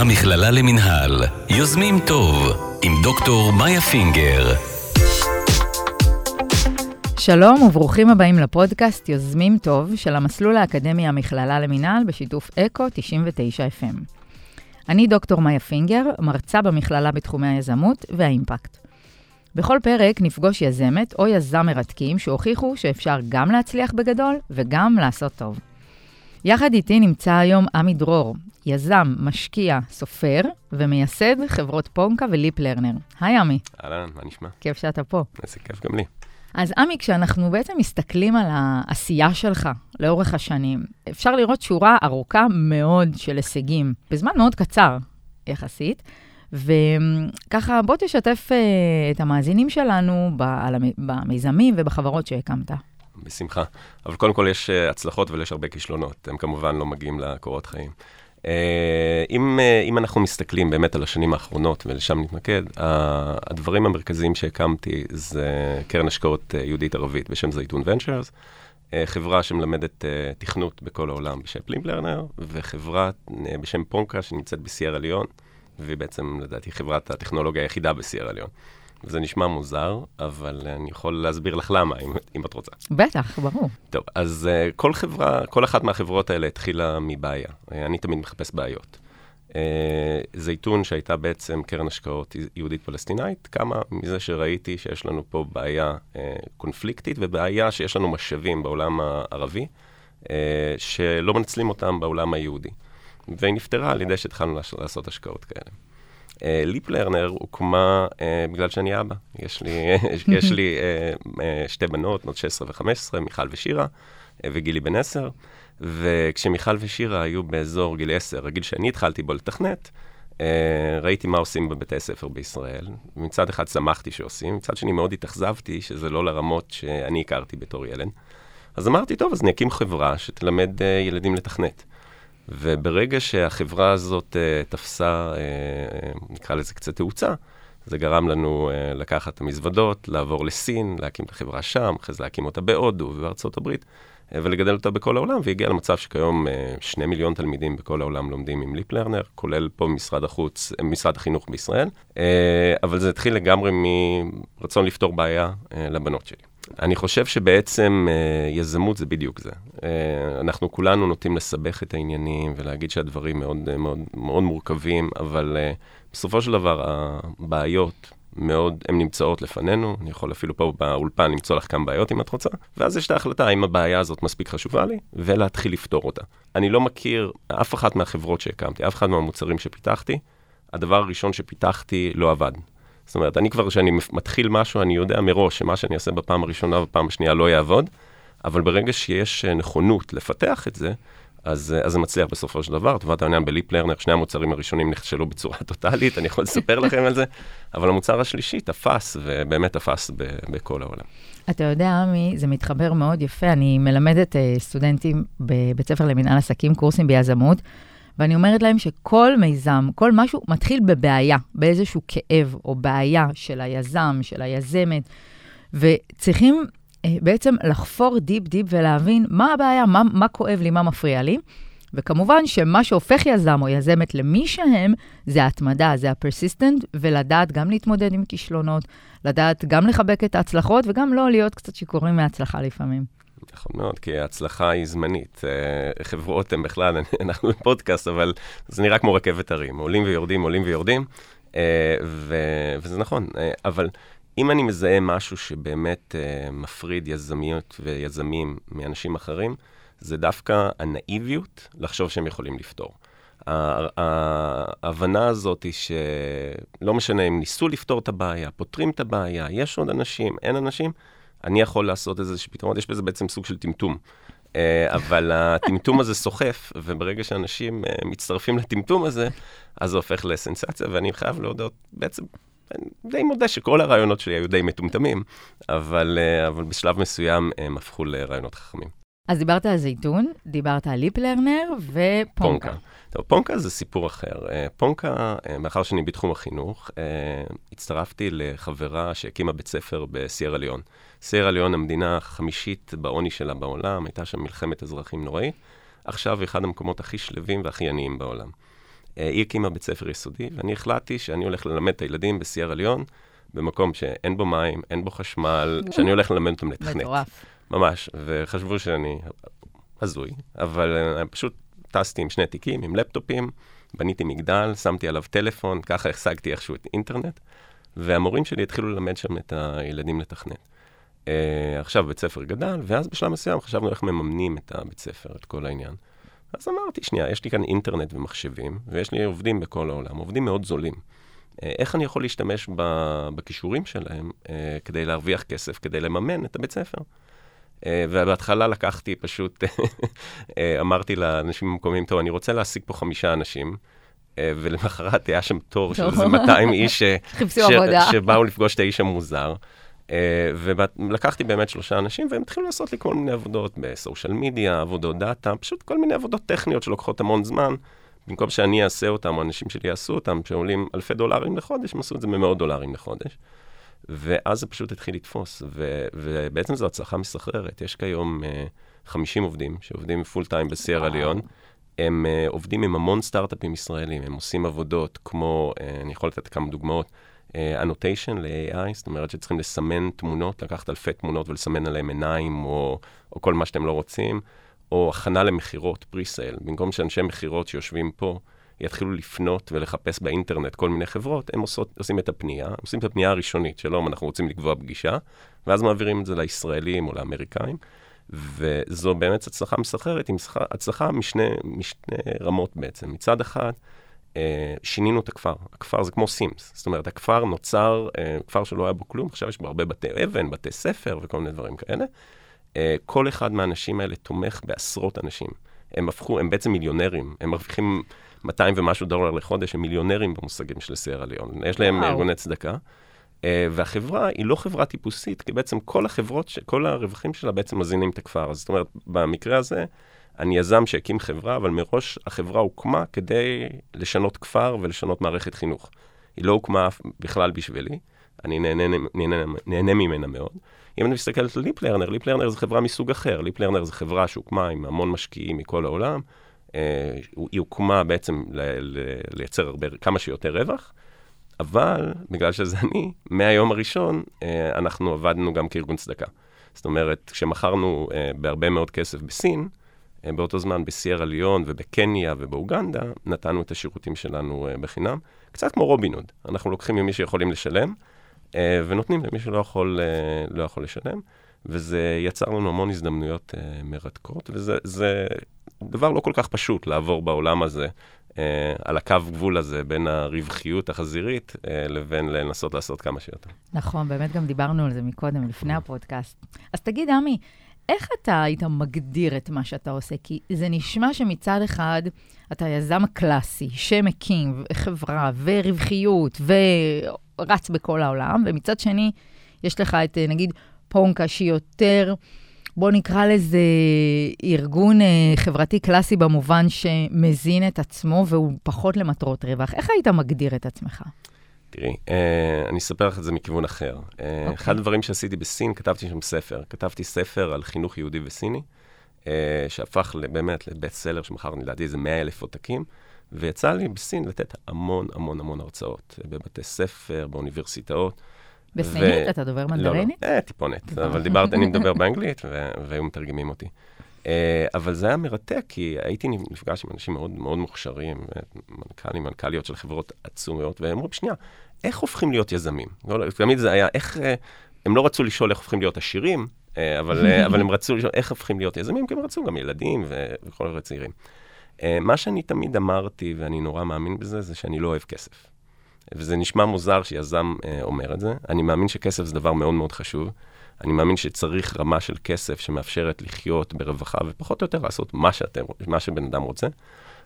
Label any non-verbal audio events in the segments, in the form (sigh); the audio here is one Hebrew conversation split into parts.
המכללה למינהל, יוזמים טוב, עם דוקטור מאיה פינגר. שלום וברוכים הבאים לפודקאסט יוזמים טוב של המסלול האקדמי המכללה למינהל בשיתוף אקו 99 FM. אני דוקטור מאיה פינגר, מרצה במכללה בתחומי היזמות והאימפקט. בכל פרק נפגוש יזמת או יזם מרתקים שהוכיחו שאפשר גם להצליח בגדול וגם לעשות טוב. יחד איתי נמצא היום עמי דרור, יזם, משקיע, סופר ומייסד חברות פונקה וליפ לרנר. היי עמי. אהלן, מה נשמע? כיף שאתה פה. איזה כיף גם לי. אז עמי, כשאנחנו בעצם מסתכלים על העשייה שלך לאורך השנים, אפשר לראות שורה ארוכה מאוד של הישגים, בזמן מאוד קצר יחסית. וככה, בוא תשתף uh, את המאזינים שלנו במיזמים ובחברות שהקמת. בשמחה. אבל קודם כל יש uh, הצלחות ויש הרבה כישלונות. הם כמובן לא מגיעים לקורות חיים. Uh, אם, uh, אם אנחנו מסתכלים באמת על השנים האחרונות, ולשם נתמקד, הדברים המרכזיים שהקמתי זה קרן השקעות uh, יהודית ערבית בשם זייתון ונצ'רס, חברה שמלמדת תכנות בכל העולם בשם פלימפלרנר, וחברה בשם פונקה שנמצאת בסיירה ליון. והיא בעצם, לדעתי, חברת הטכנולוגיה היחידה בסיירה ליון. זה נשמע מוזר, אבל אני יכול להסביר לך למה, אם, אם את רוצה. בטח, ברור. טוב, אז uh, כל חברה, כל אחת מהחברות האלה התחילה מבעיה. Uh, אני תמיד מחפש בעיות. Uh, זייתון, שהייתה בעצם קרן השקעות יהודית-פלסטינאית, קמה מזה שראיתי שיש לנו פה בעיה uh, קונפליקטית ובעיה שיש לנו משאבים בעולם הערבי, uh, שלא מנצלים אותם בעולם היהודי. והיא נפתרה על ידי שהתחלנו לעשות השקעות כאלה. ליפ לרנר הוקמה uh, בגלל שאני אבא. יש לי, (laughs) יש לי uh, uh, שתי בנות, בנות 16 ו-15, מיכל ושירה, uh, וגילי בן 10, וכשמיכל ושירה היו באזור גיל 10, הגיל שאני התחלתי בו לתכנת, uh, ראיתי מה עושים בבתי ספר בישראל. מצד אחד שמחתי שעושים, מצד שני מאוד התאכזבתי שזה לא לרמות שאני הכרתי בתור ילד. אז אמרתי, טוב, אז אני אקים חברה שתלמד uh, ילדים לתכנת. וברגע שהחברה הזאת uh, תפסה, uh, נקרא לזה קצת תאוצה, זה גרם לנו uh, לקחת את המזוודות, לעבור לסין, להקים את החברה שם, אחרי זה להקים אותה בהודו ובארצות הברית, uh, ולגדל אותה בכל העולם, והגיע למצב שכיום uh, שני מיליון תלמידים בכל העולם לומדים עם ליפ לרנר, כולל פה משרד החוץ, משרד החינוך בישראל, uh, אבל זה התחיל לגמרי מרצון לפתור בעיה uh, לבנות שלי. אני חושב שבעצם uh, יזמות זה בדיוק זה. Uh, אנחנו כולנו נוטים לסבך את העניינים ולהגיד שהדברים מאוד, uh, מאוד, מאוד מורכבים, אבל uh, בסופו של דבר הבעיות מאוד, הן נמצאות לפנינו. אני יכול אפילו פה באולפן למצוא לך כמה בעיות אם את רוצה, ואז יש את ההחלטה האם הבעיה הזאת מספיק חשובה לי, ולהתחיל לפתור אותה. אני לא מכיר אף אחת מהחברות שהקמתי, אף אחד מהמוצרים שפיתחתי, הדבר הראשון שפיתחתי לא עבד. זאת אומרת, אני כבר, כשאני מתחיל משהו, אני יודע מראש שמה שאני אעשה בפעם הראשונה ובפעם השנייה לא יעבוד, אבל ברגע שיש אה, נכונות לפתח את זה, אז, אה, אז זה מצליח בסופו של דבר. טובת העניין בליפ לרנר, שני המוצרים הראשונים נכשלו בצורה (laughs) טוטאלית, אני יכול לספר לכם על זה, אבל המוצר השלישי תפס, ובאמת תפס ב, בכל העולם. אתה יודע, עמי, זה מתחבר מאוד יפה. אני מלמדת uh, סטודנטים בבית ספר למנהל עסקים, קורסים ביזמות, ואני אומרת להם שכל מיזם, כל משהו מתחיל בבעיה, באיזשהו כאב או בעיה של היזם, של היזמת, וצריכים בעצם לחפור deep deep ולהבין מה הבעיה, מה, מה כואב לי, מה מפריע לי. וכמובן שמה שהופך יזם או יזמת למי שהם, זה ההתמדה, זה ה persistent, ולדעת גם להתמודד עם כישלונות, לדעת גם לחבק את ההצלחות וגם לא להיות קצת שיכורים מההצלחה לפעמים. נכון מאוד, כי ההצלחה היא זמנית. אה, חברות הן בכלל, (laughs) אנחנו בפודקאסט, אבל זה נראה כמו רכבת הרים, עולים ויורדים, עולים ויורדים, אה, ו- וזה נכון, אה, אבל אם אני מזהה משהו שבאמת מפריד יזמיות ויזמים מאנשים אחרים, זה דווקא הנאיביות לחשוב שהם יכולים לפתור. ההבנה הזאת היא שלא משנה אם ניסו לפתור את הבעיה, פותרים את הבעיה, יש עוד אנשים, אין אנשים, אני יכול לעשות איזשהו פתרון, יש בזה בעצם סוג של טמטום. Uh, אבל הטמטום הזה סוחף, וברגע שאנשים uh, מצטרפים לטמטום הזה, אז זה הופך לסנסציה, ואני חייב להודות, בעצם, די מודה שכל הרעיונות שלי היו די מטומטמים, אבל, uh, אבל בשלב מסוים הם הפכו לרעיונות חכמים. אז דיברת על זייתון, דיברת על ליפ לרנר ופונקה. טוב, פונקה זה סיפור אחר. פונקה, מאחר שאני בתחום החינוך, הצטרפתי לחברה שהקימה בית ספר בסיירה ליון. סיירה ליון, המדינה החמישית בעוני שלה בעולם, הייתה שם מלחמת אזרחים נוראית. עכשיו אחד המקומות הכי שלווים והכי עניים בעולם. אה, היא הקימה בית ספר יסודי, ואני החלטתי שאני הולך ללמד את הילדים בסיירה ליון, במקום שאין בו מים, אין בו חשמל, שאני הולך ללמד אותם לתכנת. מטורף. ממש, וחשבו שאני הזוי, אבל uh, פשוט טסתי עם שני תיקים, עם לפטופים, בניתי מגדל, שמתי עליו טלפון, ככה השגתי איכשהו את אינטרנט, והמורים שלי התחילו ללמד שם את הילדים לתכנת. Uh, עכשיו בית ספר גדל, ואז בשלב מסוים חשבנו איך מממנים את הבית ספר, את כל העניין. אז אמרתי, שנייה, יש לי כאן אינטרנט ומחשבים, ויש לי עובדים בכל העולם, עובדים מאוד זולים. אה, איך אני יכול להשתמש בכישורים שלהם אה, כדי להרוויח כסף, כדי לממן את הבית ספר? אה, ובהתחלה לקחתי פשוט, (laughs) אמרתי לאנשים המקומיים, טוב, אני רוצה להעסיק פה חמישה אנשים. ולמחרת היה שם תור של איזה 200 איש (laughs) ש... שבאו לפגוש את האיש המוזר. ולקחתי באמת שלושה אנשים, והם התחילו לעשות לי כל מיני עבודות ב social media, עבודות data, פשוט כל מיני עבודות טכניות שלוקחות המון זמן. במקום שאני אעשה אותם, או אנשים שלי יעשו אותם, שעולים אלפי דולרים לחודש, הם עשו את זה במאות דולרים לחודש. ואז זה פשוט התחיל לתפוס, ו- ובעצם זו הצלחה מסחררת. יש כיום uh, 50 עובדים שעובדים full time בסיירה לאון. הם uh, עובדים עם המון סטארט-אפים ישראלים, הם עושים עבודות כמו, uh, אני יכול לתת כמה דוגמאות, אנוטיישן uh, ל-AI, זאת אומרת שצריכים לסמן תמונות, לקחת אלפי תמונות ולסמן עליהם עיניים, או, או כל מה שאתם לא רוצים. או הכנה למכירות, פרי-סייל. במקום שאנשי מכירות שיושבים פה יתחילו לפנות ולחפש באינטרנט כל מיני חברות, הם עושות, עושים את הפנייה, עושים את הפנייה הראשונית, שלום, אנחנו רוצים לקבוע פגישה, ואז מעבירים את זה לישראלים או לאמריקאים. וזו באמת הצלחה מסחררת, עם הצלחה משני, משני רמות בעצם. מצד אחד, אה, שינינו את הכפר. הכפר זה כמו סימס. זאת אומרת, הכפר נוצר, אה, כפר שלא היה בו כלום, עכשיו יש בו הרבה בתי אבן, בתי ספר וכל מיני דברים כאלה. אה, כל אחד מהאנשים האלה תומך בעשרות אנשים. הם הפכו, הם בעצם מיליונרים, הם מרוויחים 200 ומשהו דולר לחודש, הם מיליונרים במושגים של סיירה ליון. יש להם וואו. ארגוני צדקה. והחברה היא לא חברה טיפוסית, כי בעצם כל החברות. כל הרווחים שלה בעצם מזינים את הכפר. אז זאת אומרת, במקרה הזה, אני יזם שהקים חברה, אבל מראש החברה הוקמה כדי לשנות כפר ולשנות מערכת חינוך. היא לא הוקמה בכלל בשבילי, אני נהנה, נהנה, נהנה ממנה מאוד. אם אני מסתכל על ליפ לרנר, ליפ לרנר זה חברה מסוג אחר. ליפ לרנר זה חברה שהוקמה עם המון משקיעים מכל העולם. אה, היא הוקמה בעצם לייצר הרבה, כמה שיותר רווח, אבל בגלל שזה אני, מהיום הראשון אה, אנחנו עבדנו גם כארגון צדקה. זאת אומרת, כשמכרנו אה, בהרבה מאוד כסף בסין, באותו זמן בסיירה ליון ובקניה ובאוגנדה, נתנו את השירותים שלנו אה, בחינם. קצת כמו רובינוד, אנחנו לוקחים ממי שיכולים לשלם, אה, ונותנים למי שלא יכול, אה, לא יכול לשלם, וזה יצר לנו המון הזדמנויות אה, מרתקות, וזה דבר לא כל כך פשוט לעבור בעולם הזה, על הקו גבול הזה בין הרווחיות החזירית לבין לנסות לעשות כמה שיותר. נכון, באמת גם דיברנו על זה מקודם, לפני הפודקאסט. אז תגיד, עמי, איך אתה היית מגדיר את מה שאתה עושה? כי זה נשמע שמצד אחד אתה יזם קלאסי שמקים חברה ורווחיות ורץ בכל העולם, ומצד שני יש לך את, נגיד, פונקה שהיא יותר, בוא נקרא לזה ארגון אה, חברתי קלאסי במובן שמזין את עצמו והוא פחות למטרות רווח. איך היית מגדיר את עצמך? תראי, אה, אני אספר לך את זה מכיוון אחר. Okay. אה, אוקיי. אחד הדברים שעשיתי בסין, כתבתי שם ספר. כתבתי ספר על חינוך יהודי וסיני, אה, שהפך באמת לבית סלר שמכר, לדעתי, איזה 100 אלף עותקים, ויצא לי בסין לתת המון המון המון הרצאות, בבתי ספר, באוניברסיטאות. בסינית? ו... אתה דובר מנדרינית? לא, לא, טיפונת, אבל דיברת, אני מדבר באנגלית, והיו מתרגמים אותי. אה, אבל זה היה מרתק, כי הייתי נפגש עם אנשים מאוד מאוד מוכשרים, מנכ"לים, מנכ"ליות של חברות עצומיות, והם אמרו, שנייה, איך הופכים להיות יזמים? לא, תמיד זה היה, איך... אה, הם לא רצו לשאול איך הופכים להיות עשירים, אה, אבל, אבל הם רצו לשאול איך הופכים להיות יזמים, כי הם רצו גם ילדים וכל מיני צעירים. מה שאני תמיד אמרתי, ואני נורא מאמין בזה, זה שאני לא אוהב כסף. וזה נשמע מוזר שיזם אומר את זה. אני מאמין שכסף זה דבר מאוד מאוד חשוב. אני מאמין שצריך רמה של כסף שמאפשרת לחיות ברווחה ופחות או יותר לעשות מה, שאתם, מה שבן אדם רוצה,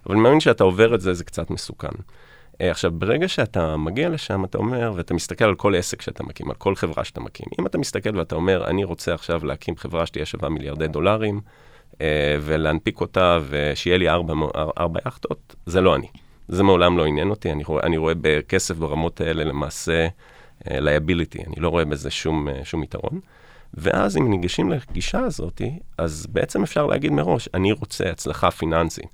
אבל אני מאמין שאתה עובר את זה, זה קצת מסוכן. Uh, עכשיו, ברגע שאתה מגיע לשם, אתה אומר, ואתה מסתכל על כל עסק שאתה מקים, על כל חברה שאתה מקים. אם אתה מסתכל ואתה אומר, אני רוצה עכשיו להקים חברה שתהיה שווה מיליארדי דולרים, uh, ולהנפיק אותה, ושיהיה לי ארבע, ארבע יאכטות, זה לא אני. זה מעולם לא עניין אותי, אני רואה, אני רואה בכסף ברמות האלה למעשה liability, אני לא רואה בזה שום, שום יתרון. ואז אם ניגשים לגישה הזאת, אז בעצם אפשר להגיד מראש, אני רוצה הצלחה פיננסית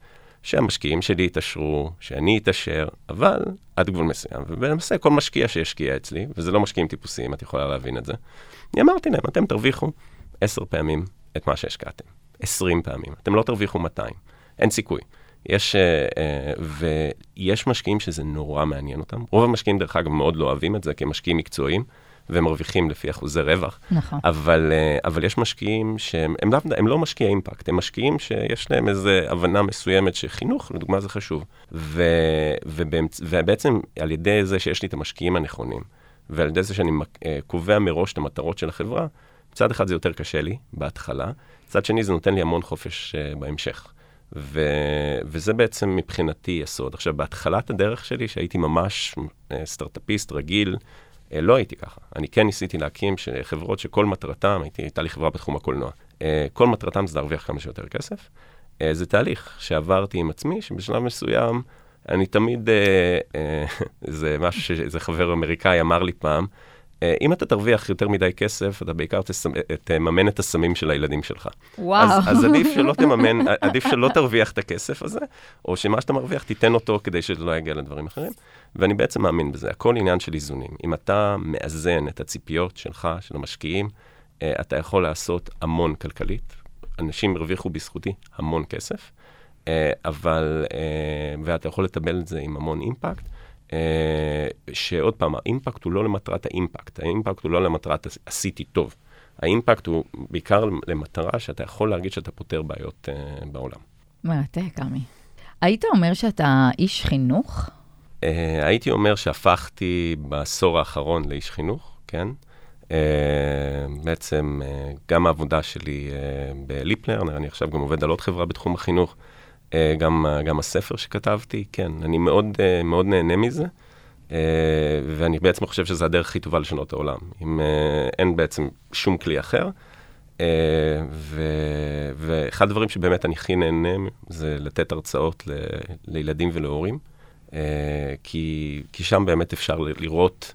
שהמשקיעים שלי יתעשרו, שאני אתעשר, אבל עד גבול מסוים. ולמעשה כל משקיע שישקיע אצלי, וזה לא משקיעים טיפוסיים, את יכולה להבין את זה, אני אמרתי להם, אתם תרוויחו עשר פעמים את מה שהשקעתם, עשרים פעמים, אתם לא תרוויחו 200, אין סיכוי. יש, uh, uh, ויש משקיעים שזה נורא מעניין אותם. רוב המשקיעים, דרך אגב, מאוד לא אוהבים את זה, כי הם משקיעים מקצועיים. והם מרוויחים לפי אחוזי רווח. נכון. אבל, uh, אבל יש משקיעים שהם הם לא, הם לא משקיעי אימפקט, הם משקיעים שיש להם איזו הבנה מסוימת שחינוך, לדוגמה, זה חשוב. ו, ובאמצ, ובעצם על ידי זה שיש לי את המשקיעים הנכונים, ועל ידי זה שאני קובע מראש את המטרות של החברה, מצד אחד זה יותר קשה לי בהתחלה, מצד שני זה נותן לי המון חופש uh, בהמשך. ו, וזה בעצם מבחינתי יסוד. עכשיו, בהתחלת הדרך שלי, שהייתי ממש uh, סטארט-אפיסט רגיל, uh, לא הייתי ככה. אני כן ניסיתי להקים חברות שכל מטרתם, הייתי, הייתה לי חברה בתחום הקולנוע. Uh, כל מטרתם זה להרוויח כמה שיותר כסף. זה תהליך שעברתי עם עצמי, שבשלב מסוים, אני תמיד, (laughs) זה משהו שאיזה חבר אמריקאי אמר לי פעם, אה, אם אתה תרוויח יותר מדי כסף, אתה בעיקר תממן את הסמים של הילדים שלך. וואו. אז, אז עדיף שלא תממן, עדיף שלא תרוויח את הכסף הזה, או שמה שאתה מרוויח, תיתן אותו כדי שזה לא יגיע לדברים אחרים. ואני בעצם מאמין בזה, הכל עניין של איזונים. אם אתה מאזן את הציפיות שלך, של המשקיעים, אה, אתה יכול לעשות המון כלכלית. אנשים הרוויחו בזכותי המון כסף, אה, אבל, ואתה יכול לטבל את זה עם המון אימפקט. אה, שעוד פעם, האימפקט הוא לא למטרת האימפקט, האימפקט הוא לא למטרת עשיתי טוב. האימפקט הוא בעיקר למטרה שאתה יכול להרגיש שאתה פותר בעיות uh, בעולם. מרתק, עמי. היית אומר שאתה איש חינוך? Uh, הייתי אומר שהפכתי בעשור האחרון לאיש חינוך, כן. Uh, בעצם uh, גם העבודה שלי uh, בליפלרנר, אני עכשיו גם עובד על עוד חברה בתחום החינוך. אה, גם, גם הספר שכתבתי, כן, אני מאוד, אה, מאוד נהנה מזה, אה, ואני בעצם חושב שזו הדרך הכי טובה לשנות העולם. אם אין בעצם שום כלי אחר. ו, ואחד הדברים שבאמת אני הכי נהנה זה לתת הרצאות ל, לילדים ולהורים, כי, כי שם באמת אפשר לראות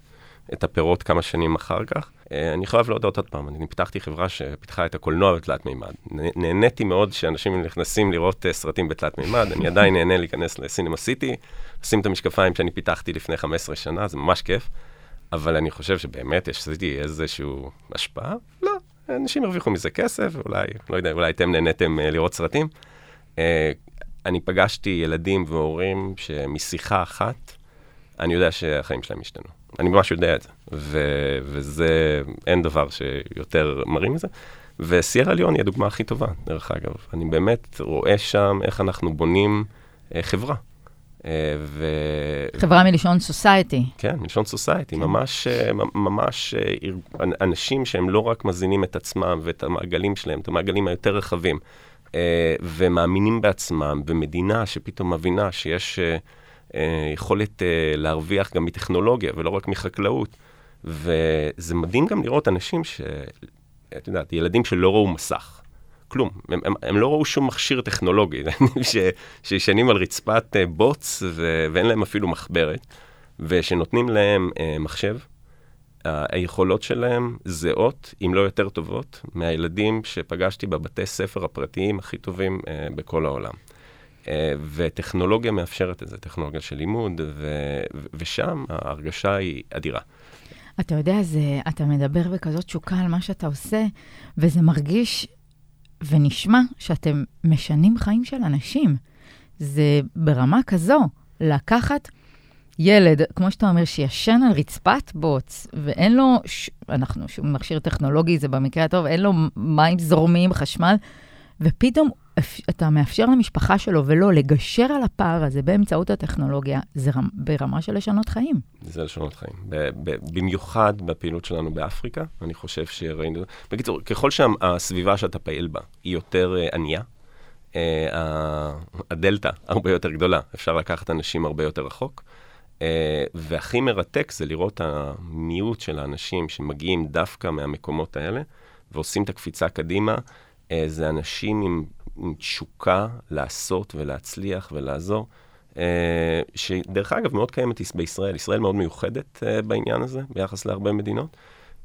את הפירות כמה שנים אחר כך. אה, אני חייב להודות עוד פעם, אני פיתחתי חברה שפיתחה את הקולנוע בתלת מימד. נהניתי מאוד שאנשים נכנסים לראות אה, סרטים בתלת מימד, אני עדיין נהנה להיכנס לסינמה סיטי, לשים את המשקפיים שאני פיתחתי לפני 15 שנה, זה ממש כיף, אבל אני חושב שבאמת יש לי איזושהי השפעה. לא, אנשים הרוויחו מזה כסף, אולי, לא יודע, אולי אתם נהניתם אה, לראות סרטים. אני פגשתי ילדים והורים שמשיחה אחת, אני יודע שהחיים שלהם השתנו. אני ממש יודע את זה. ו- וזה, אין דבר שיותר מרים מזה. וסיירה ליון היא הדוגמה הכי טובה, דרך אגב. אני באמת רואה שם איך אנחנו בונים אה, חברה. אה, ו... חברה מלשון סוסייטי. כן, מלשון סוסייטי. כן. ממש, אה, ממש אה, אנשים שהם לא רק מזינים את עצמם ואת המעגלים שלהם, את המעגלים היותר רחבים, אה, ומאמינים בעצמם, במדינה שפתאום מבינה שיש... אה, יכולת אה, להרוויח גם מטכנולוגיה ולא רק מחקלאות. וזה מדהים גם לראות אנשים ש... את יודעת, ילדים שלא ראו מסך. כלום. הם, הם, הם לא ראו שום מכשיר טכנולוגי, (laughs) ש, שישנים על רצפת uh, בוץ ו, ואין להם אפילו מחברת, ושנותנים להם uh, מחשב, היכולות שלהם זהות, אם לא יותר טובות, מהילדים שפגשתי בבתי ספר הפרטיים הכי טובים uh, בכל העולם. אה, וטכנולוגיה מאפשרת את זה, טכנולוגיה של לימוד, ו- ושם ההרגשה היא אדירה. אתה יודע, זה, אתה מדבר בכזאת תשוקה על מה שאתה עושה, וזה מרגיש ונשמע שאתם משנים חיים של אנשים. זה ברמה כזו, לקחת ילד, כמו שאתה אומר, שישן על רצפת בוץ, ואין לו, ש... אנחנו מכשיר טכנולוגי, זה במקרה הטוב, אין לו מים זורמים, חשמל, ופתאום אתה מאפשר למשפחה שלו ולא לגשר על הפער הזה באמצעות הטכנולוגיה, זה רמ, ברמה של לשנות חיים. זה לשנות חיים. ב, ב, במיוחד בפעילות שלנו באפריקה, אני חושב שראינו... בקיצור, ככל שהסביבה שאתה פעיל בה היא יותר uh, ענייה, uh, הדלתא הרבה יותר גדולה, אפשר לקחת אנשים הרבה יותר רחוק. Uh, והכי מרתק זה לראות המיעוט של האנשים שמגיעים דווקא מהמקומות האלה, ועושים את הקפיצה קדימה. זה אנשים עם עם תשוקה לעשות ולהצליח ולעזור, אה, שדרך אגב מאוד קיימת בישראל. ישראל מאוד מיוחדת אה, בעניין הזה ביחס להרבה מדינות,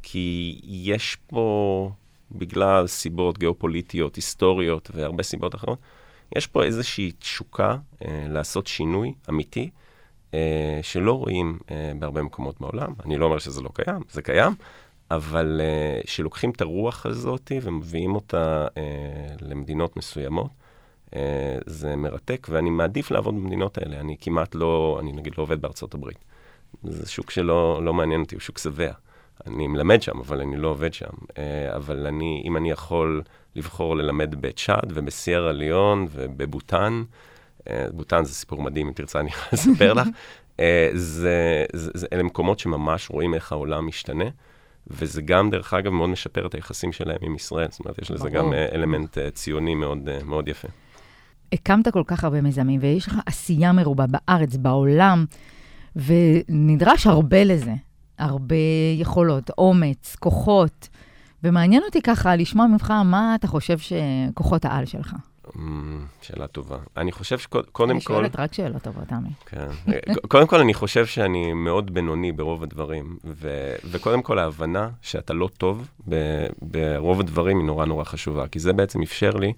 כי יש פה, בגלל סיבות גיאופוליטיות, היסטוריות והרבה סיבות אחרות, יש פה איזושהי תשוקה אה, לעשות שינוי אמיתי, אה, שלא רואים אה, בהרבה מקומות בעולם. אני לא אומר שזה לא קיים, זה קיים, אבל אה, שלוקחים את הרוח הזאת ומביאים אותה אה, למדינות מסוימות. אה, זה מרתק, ואני מעדיף לעבוד במדינות האלה. אני כמעט לא, אני נגיד לא עובד בארצות הברית. זה שוק שלא לא מעניין אותי, הוא שוק שבע. אני מלמד שם, אבל אני לא עובד שם. אה, אבל אני, אם אני יכול לבחור ללמד בצ'אד ובסיירה ליון ובבוטן, אה, בוטן זה סיפור מדהים, אם תרצה אני לספר לך. (laughs) אה, זה, זה, זה, אלה מקומות שממש רואים איך העולם משתנה, וזה גם, דרך אגב, מאוד משפר את היחסים שלהם עם ישראל. זאת אומרת, יש לזה גם אלמנט ציוני מאוד, מאוד יפה. הקמת כל כך הרבה מיזמים, ויש לך עשייה מרובה בארץ, בעולם, ונדרש הרבה לזה. הרבה יכולות, אומץ, כוחות. ומעניין אותי ככה לשמוע ממך מה אתה חושב שכוחות העל שלך. שאלה טובה. אני חושב שקודם כל... אני שואלת רק שאלות טובות, עמי. כן. קודם כל, אני חושב שאני מאוד בינוני ברוב הדברים, ו- וקודם כל, ההבנה שאתה לא טוב ב- ברוב הדברים היא נורא נורא חשובה, כי זה בעצם אפשר לי,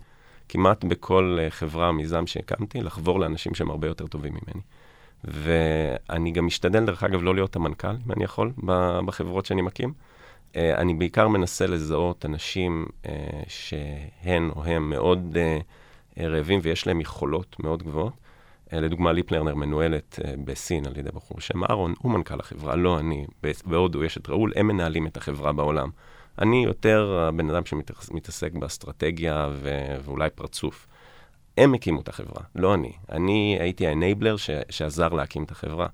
כמעט בכל חברה, מיזם שהקמתי, לחבור לאנשים שהם הרבה יותר טובים ממני. ואני גם משתדל, דרך אגב, לא להיות המנכ"ל, אם אני יכול, בחברות שאני מקים. אה, אני בעיקר מנסה לזהות אנשים אה, שהן או הם מאוד אה, רעבים ויש להם יכולות מאוד גבוהות. לדוגמה, ליפלרנר מנוהלת בסין על ידי בחור בשם אהרון, הוא מנכ"ל החברה, לא אני. בהודו יש את ראול, הם מנהלים את החברה בעולם. אני יותר הבן אדם שמתעסק באסטרטגיה ו- ואולי פרצוף. הם הקימו את החברה, לא אני. אני הייתי האנבלר שעזר להקים את החברה.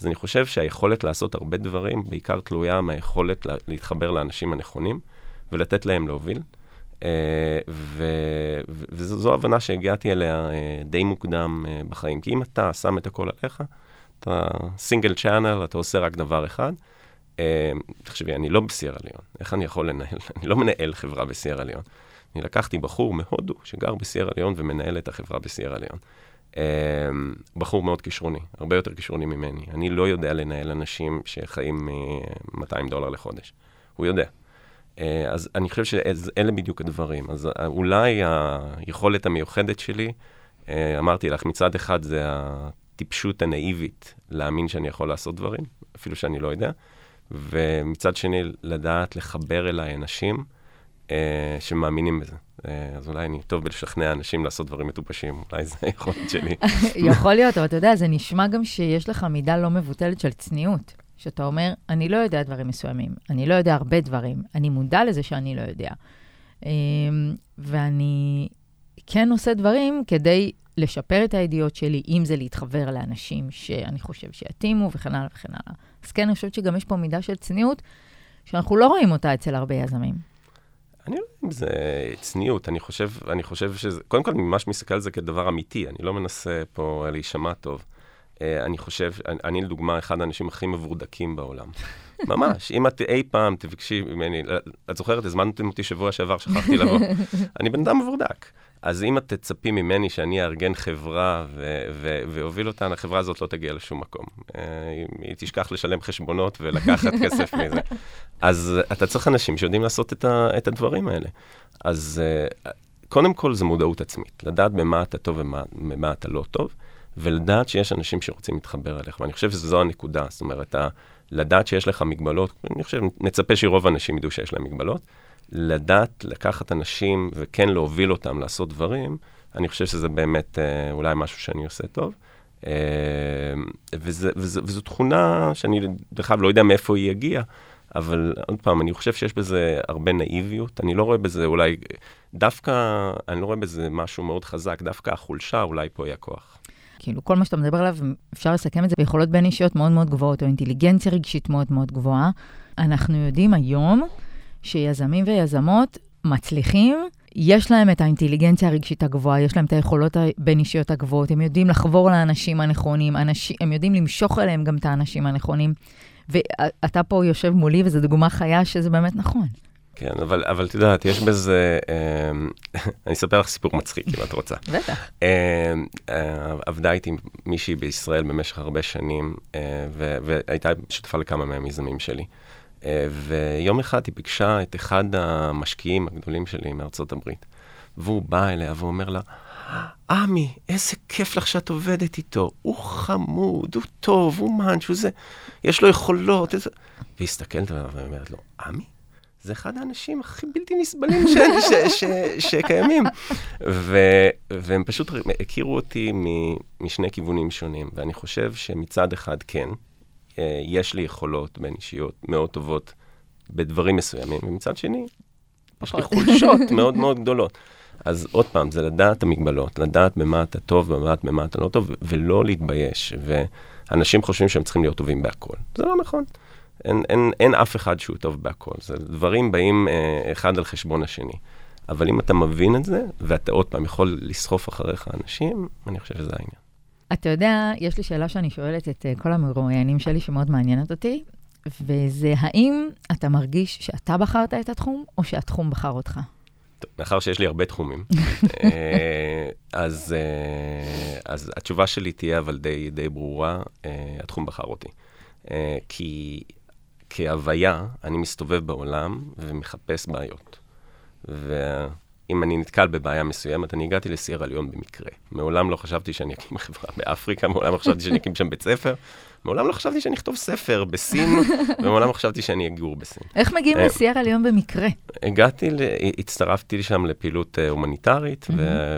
אז אני חושב שהיכולת לעשות הרבה דברים, בעיקר תלויה מהיכולת לה, להתחבר לאנשים הנכונים ולתת להם להוביל. ו- וזו הבנה שהגעתי אליה uh, די מוקדם uh, בחיים. כי אם אתה שם את הכל עליך, אתה סינגל צ'אנל, אתה עושה רק דבר אחד. תחשבי, אני לא בסיירה ליון. איך אני יכול לנהל? (laughs) אני לא מנהל חברה בסיירה ליון. אני לקחתי בחור מהודו שגר בסיירה ליון ומנהל את החברה בסיירה ליון. בחור מאוד כישרוני, הרבה יותר כישרוני ממני. אני לא יודע לנהל אנשים שחיים מ-200 דולר לחודש. הוא יודע. אה, אז אני חושב שאלה בדיוק הדברים. אז אולי היכולת המיוחדת שלי, אה, אמרתי לך, מצד אחד זה הטיפשות הנאיבית להאמין שאני יכול לעשות דברים, אפילו שאני לא יודע, ומצד שני, לדעת לחבר אליי אנשים. אה, שמאמינים בזה. אה, אז אולי אני טוב בלשכנע אנשים לעשות דברים מטופשים, אולי זה היכולת שלי. (laughs) יכול להיות, אבל אתה יודע, זה נשמע גם שיש לך מידה לא מבוטלת של צניעות. שאתה אומר, אני לא יודע דברים מסוימים, אני לא יודע הרבה דברים, אני מודע לזה שאני לא יודע. אה, ואני כן עושה דברים כדי לשפר את הידיעות שלי, אם זה להתחבר לאנשים שאני חושב שיתאימו וכן הלאה וכן הלאה. אז כן, אני חושבת שגם יש פה מידה של צניעות, שאנחנו לא רואים אותה אצל הרבה יזמים. אני לא יודע אם זה צניעות, אני חושב, אני חושב שזה, קודם כל אני ממש מסתכל על זה כדבר אמיתי, אני לא מנסה פה להישמע טוב. Uh, אני חושב, אני, אני לדוגמה אחד האנשים הכי מבורדקים בעולם. (laughs) ממש, אם את אי פעם תבקשי ממני, את זוכרת, הזמנתם אותי שבוע שעבר, שכחתי לבוא. (laughs) אני בן אדם מבורדק. אז אם את תצפי ממני שאני אארגן חברה ואוביל אותה, החברה הזאת לא תגיע לשום מקום. אה, היא תשכח לשלם חשבונות ולקחת (laughs) כסף מזה. אז אתה צריך אנשים שיודעים לעשות את, ה, את הדברים האלה. אז אה, קודם כל זה מודעות עצמית, לדעת במה אתה טוב ובמה אתה לא טוב, ולדעת שיש אנשים שרוצים להתחבר אליך, ואני חושב שזו הנקודה, זאת אומרת, לדעת שיש לך מגבלות, אני חושב, נצפה שרוב האנשים ידעו שיש להם מגבלות, לדעת לקחת אנשים וכן להוביל אותם לעשות דברים, אני חושב שזה באמת אה, אולי משהו שאני עושה טוב. אה, וזה, וזה, וזו תכונה שאני, דרך אגב, לא יודע מאיפה היא הגיעה, אבל עוד פעם, אני חושב שיש בזה הרבה נאיביות. אני לא רואה בזה אולי, דווקא, אני לא רואה בזה משהו מאוד חזק, דווקא החולשה אולי פה היא הכוח. כאילו, כל מה שאתה מדבר עליו, אפשר לסכם את זה ביכולות בין אישיות מאוד מאוד גבוהות, או אינטליגנציה רגשית מאוד מאוד גבוהה. אנחנו יודעים היום שיזמים ויזמות מצליחים, יש להם את האינטליגנציה הרגשית הגבוהה, יש להם את היכולות הבין-אישיות הגבוהות, הם יודעים לחבור לאנשים הנכונים, אנשים, הם יודעים למשוך אליהם גם את האנשים הנכונים. ואתה פה יושב מולי, וזו דוגמה חיה שזה באמת נכון. כן, אבל, אבל את יודעת, יש בזה, אה, (laughs) אני אספר לך סיפור מצחיק, אם את רוצה. (laughs) בטח. אה, אה, עבדה איתי מישהי בישראל במשך הרבה שנים, אה, והייתה שותפה לכמה מהמיזמים שלי. אה, ויום אחד היא ביקשה את אחד המשקיעים הגדולים שלי מארצות הברית. והוא בא אליה ואומר לה, עמי, איזה כיף לך שאת עובדת איתו, הוא חמוד, הוא טוב, הוא מאנץ', הוא זה, יש לו יכולות, איזה... והיא מסתכלת עליו ואומרת לו, עמי? זה אחד האנשים הכי בלתי נסבלים ש, ש, (laughs) ש, ש, שקיימים. ו, והם פשוט הכירו אותי משני כיוונים שונים, ואני חושב שמצד אחד, כן, אה, יש לי יכולות בין אישיות מאוד טובות בדברים מסוימים, ומצד שני, יש לי חולשות (laughs) מאוד מאוד גדולות. אז עוד פעם, זה לדעת המגבלות, לדעת במה אתה טוב, לדעת במה אתה לא טוב, ולא להתבייש. ואנשים חושבים שהם צריכים להיות טובים בהכל. זה לא נכון. אין, אין, אין אף אחד שהוא טוב בהכל. זה דברים באים אה, אחד על חשבון השני. אבל אם אתה מבין את זה, ואתה עוד פעם יכול לסחוף אחריך אנשים, אני חושב שזה העניין. אתה יודע, יש לי שאלה שאני שואלת את uh, כל המרואיינים שלי, שמאוד מעניינת אותי, וזה האם אתה מרגיש שאתה בחרת את התחום, או שהתחום בחר אותך? טוב, מאחר שיש לי הרבה תחומים, (laughs) אה, אז, אה, אז התשובה שלי תהיה אבל די, די ברורה, התחום בחר אותי. כי כהוויה, אני מסתובב בעולם ומחפש בעיות. ואם אני נתקל בבעיה מסוימת, אני הגעתי לסייר עליון במקרה. מעולם לא חשבתי שאני אקים חברה באפריקה, מעולם לא חשבתי שאני אקים שם בית ספר, מעולם לא חשבתי שאני אכתוב ספר בסין, ומעולם לא חשבתי שאני אגור בסין. איך מגיעים אה, לסייר עליון במקרה? הגעתי, הצטרפתי שם לפעילות אה, הומניטרית,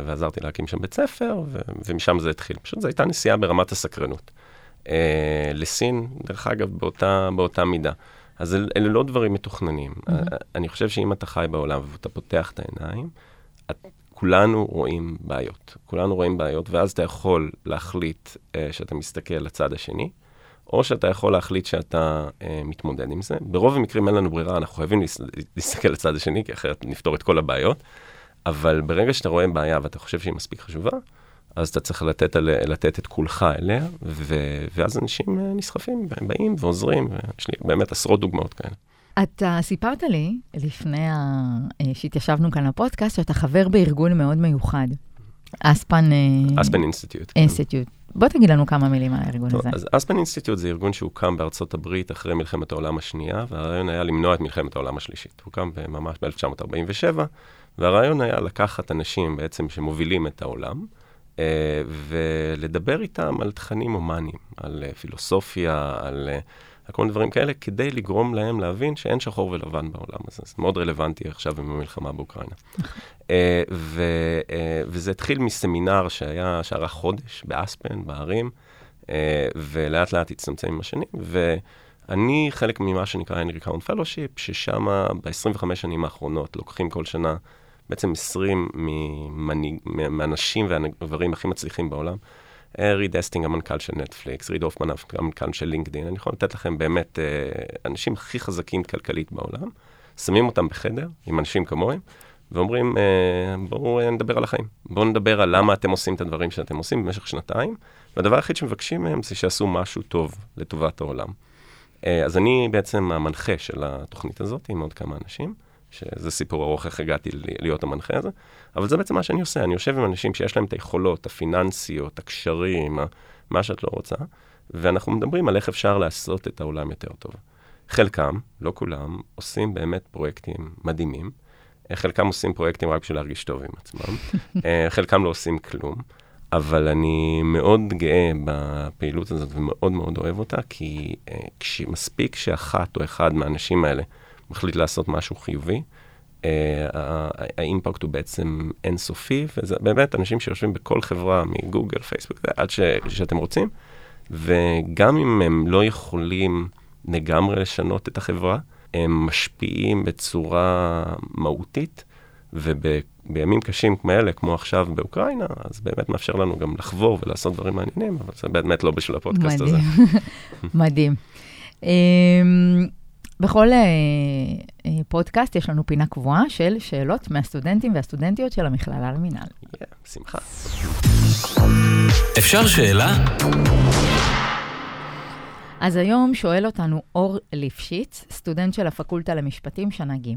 ועזרתי להקים שם בית ספר, ומשם זה התחיל. פשוט זו הייתה נסיעה ברמת הסקרנות. אה, לסין, דרך אגב, באותה, באותה מידה. אז אל, אלה לא דברים מתוכננים. Mm-hmm. אני חושב שאם אתה חי בעולם ואתה פותח את העיניים, את, כולנו רואים בעיות. כולנו רואים בעיות, ואז אתה יכול להחליט אה, שאתה מסתכל לצד השני, או שאתה יכול להחליט שאתה אה, מתמודד עם זה. ברוב המקרים אין לנו ברירה, אנחנו חייבים להסתכל לצד השני, כי אחרת נפתור את כל הבעיות. אבל ברגע שאתה רואה בעיה ואתה חושב שהיא מספיק חשובה, אז אתה צריך לתת, לתת את כולך אליה, ו, ואז אנשים אה, נסחפים, באים ועוזרים, ויש לי באמת עשרות דוגמאות כאלה. אתה סיפרת לי, לפני ה... אה, שהתיישבנו כאן לפודקאסט, שאתה חבר בארגון מאוד מיוחד, Aspen... Aspen Institute. Institute. בוא תגיד לנו כמה מילים על הארגון טוב, הזה. אז Aspen Institute זה ארגון שהוקם בארצות הברית אחרי מלחמת העולם השנייה, והרעיון היה למנוע את מלחמת העולם השלישית. הוא הוקם ממש ב-1947, והרעיון היה לקחת אנשים בעצם שמובילים את העולם, אה, ולדבר איתם על תכנים הומניים, על אה, פילוסופיה, על אה, כל מיני דברים כאלה, כדי לגרום להם להבין שאין שחור ולבן בעולם הזה. זה מאוד רלוונטי עכשיו עם המלחמה באוקראינה. ו, וזה התחיל מסמינר שהיה, שערך חודש באספן, בהרים, ולאט לאט הצטמצם עם השנים, ואני חלק ממה שנקרא Henry Crown Fellowship, ששם ב-25 שנים האחרונות לוקחים כל שנה בעצם 20 מהאנשים והגברים הכי מצליחים בעולם. אה, ריד אסטינג, המנכ"ל של נטפליקס, ריד הופמן, המנכ"ל של לינקדאין, אני יכול לתת לכם באמת אה, אנשים הכי חזקים כלכלית בעולם, שמים אותם בחדר עם אנשים כמוהם, ואומרים, אה, בואו נדבר על החיים. בואו נדבר על למה אתם עושים את הדברים שאתם עושים במשך שנתיים, והדבר היחיד שמבקשים מהם זה שיעשו משהו טוב לטובת העולם. אז אני בעצם המנחה של התוכנית הזאת עם עוד כמה אנשים. שזה סיפור ארוך איך הגעתי להיות המנחה הזה, אבל זה בעצם מה שאני עושה, אני יושב עם אנשים שיש להם את היכולות הפיננסיות, הקשרים, מה שאת לא רוצה, ואנחנו מדברים על איך אפשר לעשות את העולם יותר טוב. חלקם, לא כולם, עושים באמת פרויקטים מדהימים. חלקם עושים פרויקטים רק בשביל להרגיש טוב עם עצמם. (laughs) אה, חלקם לא עושים כלום. אבל אני מאוד גאה בפעילות הזאת ומאוד מאוד אוהב אותה, כי uh, מספיק שאחת או אחד מהאנשים האלה מחליט לעשות משהו חיובי, uh, האימפקט הוא בעצם אינסופי, וזה באמת אנשים שיושבים בכל חברה, מגוגל, פייסבוק, עד שאתם רוצים, וגם אם הם לא יכולים לגמרי לשנות את החברה, הם משפיעים בצורה מהותית, ובימים קשים כמו אלה, כמו עכשיו באוקראינה, אז באמת מאפשר לנו גם לחבור ולעשות דברים מעניינים, אבל זה באמת לא בשביל הפודקאסט מדהים. הזה. מדהים. (laughs) בכל אה, אה, פודקאסט יש לנו פינה קבועה של שאלות מהסטודנטים והסטודנטיות של המכללה למינהל. בשמחה. אפשר שאלה? אז היום שואל אותנו אור ליפשיץ, סטודנט של הפקולטה למשפטים, שנה ג'.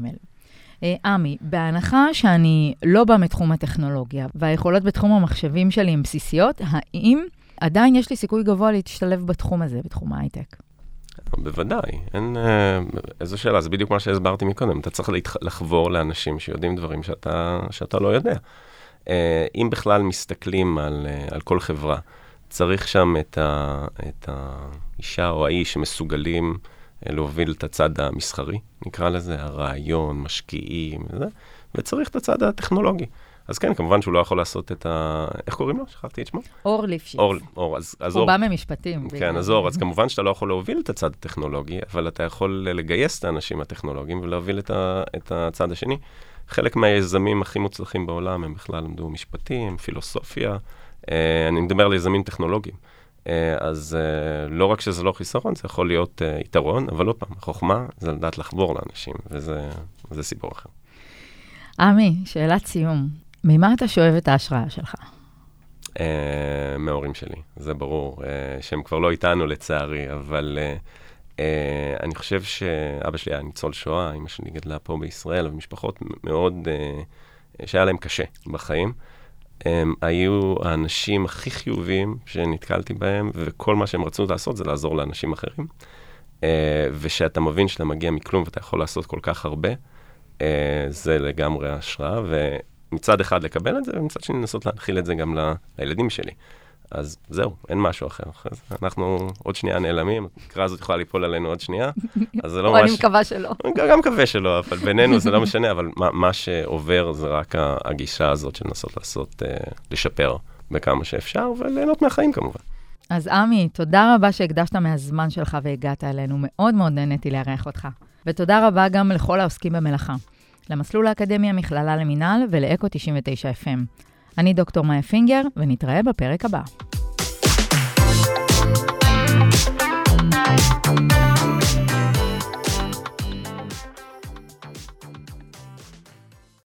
אה, עמי, בהנחה שאני לא בא מתחום הטכנולוגיה והיכולות בתחום המחשבים שלי הן בסיסיות, האם עדיין יש לי סיכוי גבוה להשתלב בתחום הזה, בתחום ההייטק? בוודאי, אין... אה, איזו שאלה, זה בדיוק מה שהסברתי מקודם, אתה צריך להתח... לחבור לאנשים שיודעים דברים שאתה, שאתה לא יודע. אה, אם בכלל מסתכלים על, אה, על כל חברה, צריך שם את, ה, את האישה או האיש שמסוגלים להוביל את הצד המסחרי, נקרא לזה, הרעיון, משקיעים וזה, וצריך את הצד הטכנולוגי. אז כן, כמובן שהוא לא יכול לעשות את ה... איך קוראים לו? שכחתי את שמו. אור ליפשיץ. אור, אור, אז, אז הוא אור. בא ממשפטים. כן, אז אור, אז כמובן שאתה לא יכול להוביל את הצד הטכנולוגי, אבל אתה יכול לגייס את האנשים הטכנולוגיים ולהוביל את, ה, את הצד השני. חלק מהיזמים הכי מוצלחים בעולם הם בכלל למדו משפטים, פילוסופיה. אה, אני מדבר על יזמים טכנולוגיים. אה, אז אה, לא רק שזה לא חיסרון, זה יכול להיות יתרון, אבל עוד פעם, החוכמה זה לדעת לחבור לאנשים, וזה סיפור אחר. עמי, שאלת סיום. ממה אתה שואב את ההשראה שלך? Uh, מההורים שלי, זה ברור, uh, שהם כבר לא איתנו לצערי, אבל uh, uh, אני חושב שאבא שלי היה ניצול שואה, אמא שלי גדלה פה בישראל, ומשפחות מאוד, uh, שהיה להם קשה בחיים. הם היו האנשים הכי חיוביים שנתקלתי בהם, וכל מה שהם רצו לעשות זה לעזור לאנשים אחרים. Uh, ושאתה מבין שאתה מגיע מכלום ואתה יכול לעשות כל כך הרבה, uh, זה לגמרי השראה, ומצד אחד לקבל את זה, ומצד שני לנסות להנחיל את זה גם. לילדים שלי. אז זהו, אין משהו אחר. אנחנו עוד שנייה נעלמים, המקרה הזאת יכולה ליפול עלינו עוד שנייה, אז זה לא ממש... אני מקווה שלא. גם מקווה שלא, אבל בינינו זה לא משנה, אבל מה, מה שעובר זה רק הגישה הזאת של לנסות לעשות, uh, לשפר בכמה שאפשר, וליהנות מהחיים כמובן. אז עמי, תודה רבה שהקדשת מהזמן שלך והגעת אלינו. מאוד מאוד נהניתי לארח אותך. ותודה רבה גם לכל העוסקים במלאכה. למסלול האקדמי המכללה למינהל ולאקו 99 FM. אני דוקטור מאיה פינגר, ונתראה בפרק הבא.